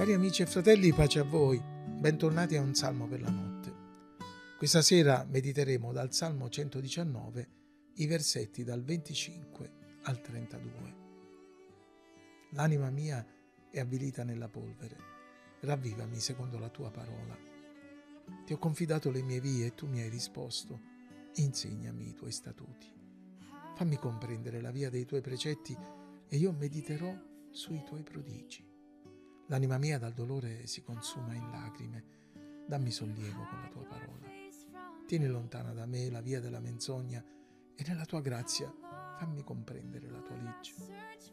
Cari amici e fratelli, pace a voi. Bentornati a un salmo per la notte. Questa sera mediteremo dal Salmo 119 i versetti dal 25 al 32. L'anima mia è avvilita nella polvere. Ravvivami secondo la tua parola. Ti ho confidato le mie vie e tu mi hai risposto. Insegnami i tuoi statuti. Fammi comprendere la via dei tuoi precetti e io mediterò sui tuoi prodigi. L'anima mia dal dolore si consuma in lacrime. Dammi sollievo con la tua parola. Tieni lontana da me la via della menzogna e nella tua grazia fammi comprendere la tua legge.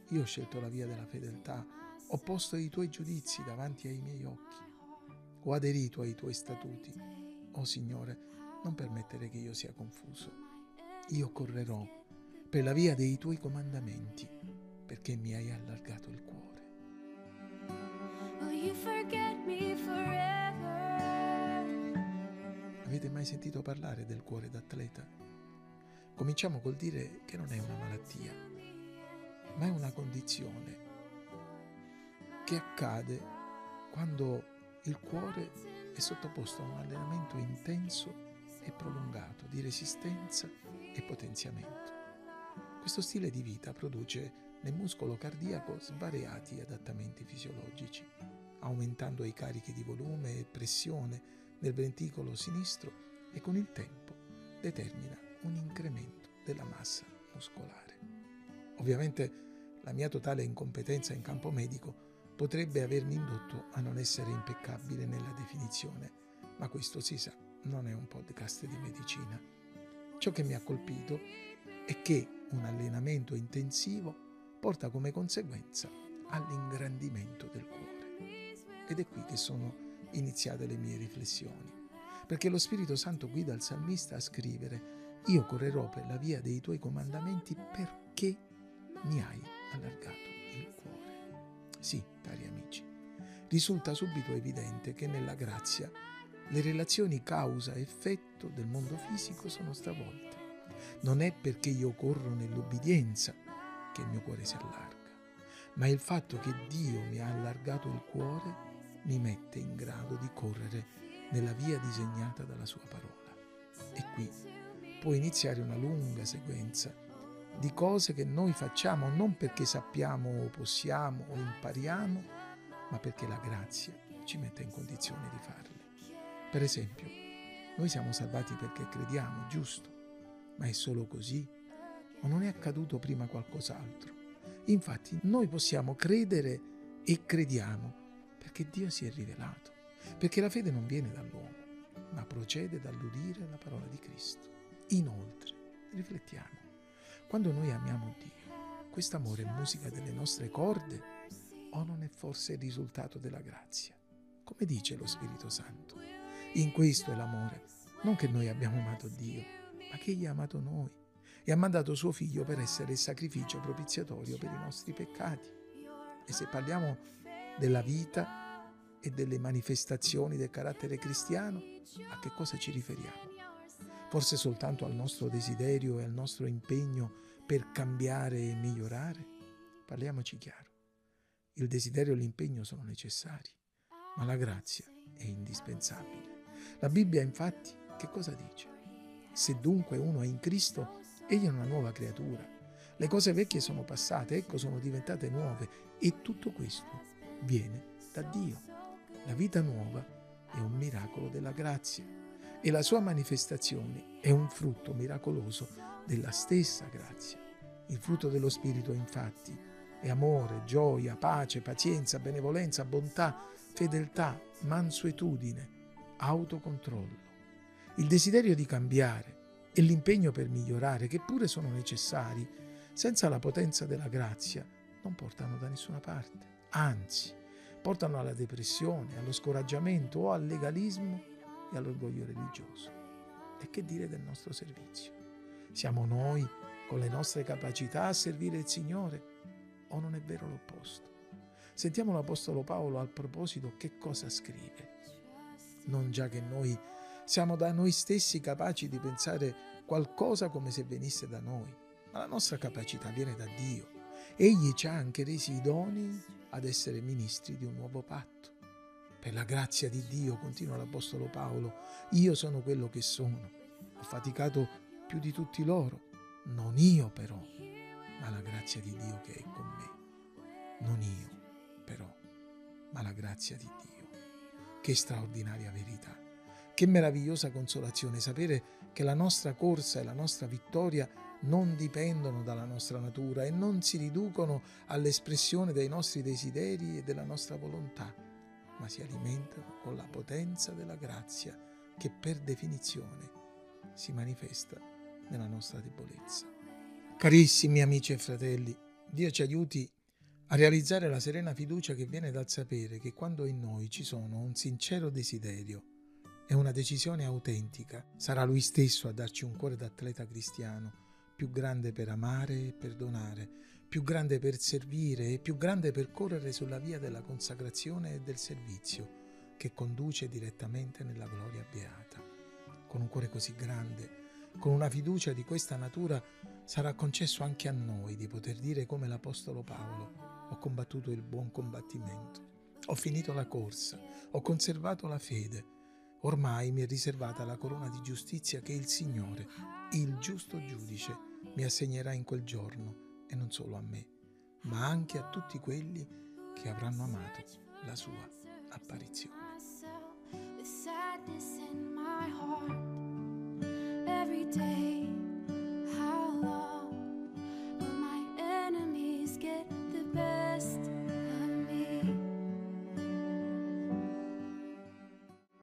Io ho scelto la via della fedeltà, ho posto i tuoi giudizi davanti ai miei occhi. Ho aderito ai tuoi statuti. Oh Signore, non permettere che io sia confuso. Io correrò per la via dei tuoi comandamenti, perché mi hai allargato il cuore. Avete mai sentito parlare del cuore d'atleta? Cominciamo col dire che non è una malattia, ma è una condizione che accade quando il cuore è sottoposto a un allenamento intenso e prolungato di resistenza e potenziamento. Questo stile di vita produce nel muscolo cardiaco svariati adattamenti fisiologici, aumentando i carichi di volume e pressione nel ventricolo sinistro e con il tempo determina un incremento della massa muscolare. Ovviamente la mia totale incompetenza in campo medico potrebbe avermi indotto a non essere impeccabile nella definizione, ma questo si sa, non è un podcast di medicina. Ciò che mi ha colpito è che un allenamento intensivo porta come conseguenza all'ingrandimento del cuore. Ed è qui che sono iniziate le mie riflessioni, perché lo Spirito Santo guida il salmista a scrivere, io correrò per la via dei tuoi comandamenti perché mi hai allargato il cuore. Sì, cari amici, risulta subito evidente che nella grazia le relazioni causa-effetto del mondo fisico sono stravolte. Non è perché io corro nell'obbedienza che il mio cuore si allarga, ma il fatto che Dio mi ha allargato il cuore mi mette in grado di correre nella via disegnata dalla sua parola. E qui può iniziare una lunga sequenza di cose che noi facciamo non perché sappiamo o possiamo o impariamo, ma perché la grazia ci mette in condizione di farle. Per esempio, noi siamo salvati perché crediamo, giusto? Ma è solo così? O non è accaduto prima qualcos'altro? Infatti, noi possiamo credere e crediamo perché Dio si è rivelato, perché la fede non viene dall'uomo, ma procede dall'udire la parola di Cristo. Inoltre, riflettiamo, quando noi amiamo Dio, quest'amore è musica delle nostre corde o non è forse il risultato della grazia? Come dice lo Spirito Santo? In questo è l'amore, non che noi abbiamo amato Dio, ma che Egli ha amato noi e ha mandato suo figlio per essere il sacrificio propiziatorio per i nostri peccati. E se parliamo della vita e delle manifestazioni del carattere cristiano, a che cosa ci riferiamo? Forse soltanto al nostro desiderio e al nostro impegno per cambiare e migliorare? Parliamoci chiaro. Il desiderio e l'impegno sono necessari, ma la grazia è indispensabile. La Bibbia infatti che cosa dice? Se dunque uno è in Cristo, egli è una nuova creatura. Le cose vecchie sono passate, ecco sono diventate nuove e tutto questo viene da Dio. La vita nuova è un miracolo della grazia e la sua manifestazione è un frutto miracoloso della stessa grazia. Il frutto dello Spirito infatti è amore, gioia, pace, pazienza, benevolenza, bontà, fedeltà, mansuetudine, autocontrollo. Il desiderio di cambiare e l'impegno per migliorare, che pure sono necessari, senza la potenza della grazia, non portano da nessuna parte anzi portano alla depressione, allo scoraggiamento o al legalismo e all'orgoglio religioso. E che dire del nostro servizio? Siamo noi, con le nostre capacità, a servire il Signore o non è vero l'opposto? Sentiamo l'Apostolo Paolo al proposito che cosa scrive. Non già che noi siamo da noi stessi capaci di pensare qualcosa come se venisse da noi, ma la nostra capacità viene da Dio. Egli ci ha anche resi idonei ad essere ministri di un nuovo patto. Per la grazia di Dio, continua l'Apostolo Paolo, io sono quello che sono. Ho faticato più di tutti loro. Non io però, ma la grazia di Dio che è con me. Non io però, ma la grazia di Dio. Che straordinaria verità. Che meravigliosa consolazione sapere che la nostra corsa e la nostra vittoria non dipendono dalla nostra natura e non si riducono all'espressione dei nostri desideri e della nostra volontà, ma si alimentano con la potenza della grazia che per definizione si manifesta nella nostra debolezza. Carissimi amici e fratelli, Dio ci aiuti a realizzare la serena fiducia che viene dal sapere che quando in noi ci sono un sincero desiderio e una decisione autentica, sarà Lui stesso a darci un cuore d'atleta cristiano più grande per amare e perdonare, più grande per servire e più grande per correre sulla via della consacrazione e del servizio che conduce direttamente nella gloria beata. Con un cuore così grande, con una fiducia di questa natura, sarà concesso anche a noi di poter dire come l'Apostolo Paolo, ho combattuto il buon combattimento, ho finito la corsa, ho conservato la fede, ormai mi è riservata la corona di giustizia che il Signore, il giusto giudice, mi assegnerà in quel giorno, e non solo a me, ma anche a tutti quelli che avranno amato la sua apparizione.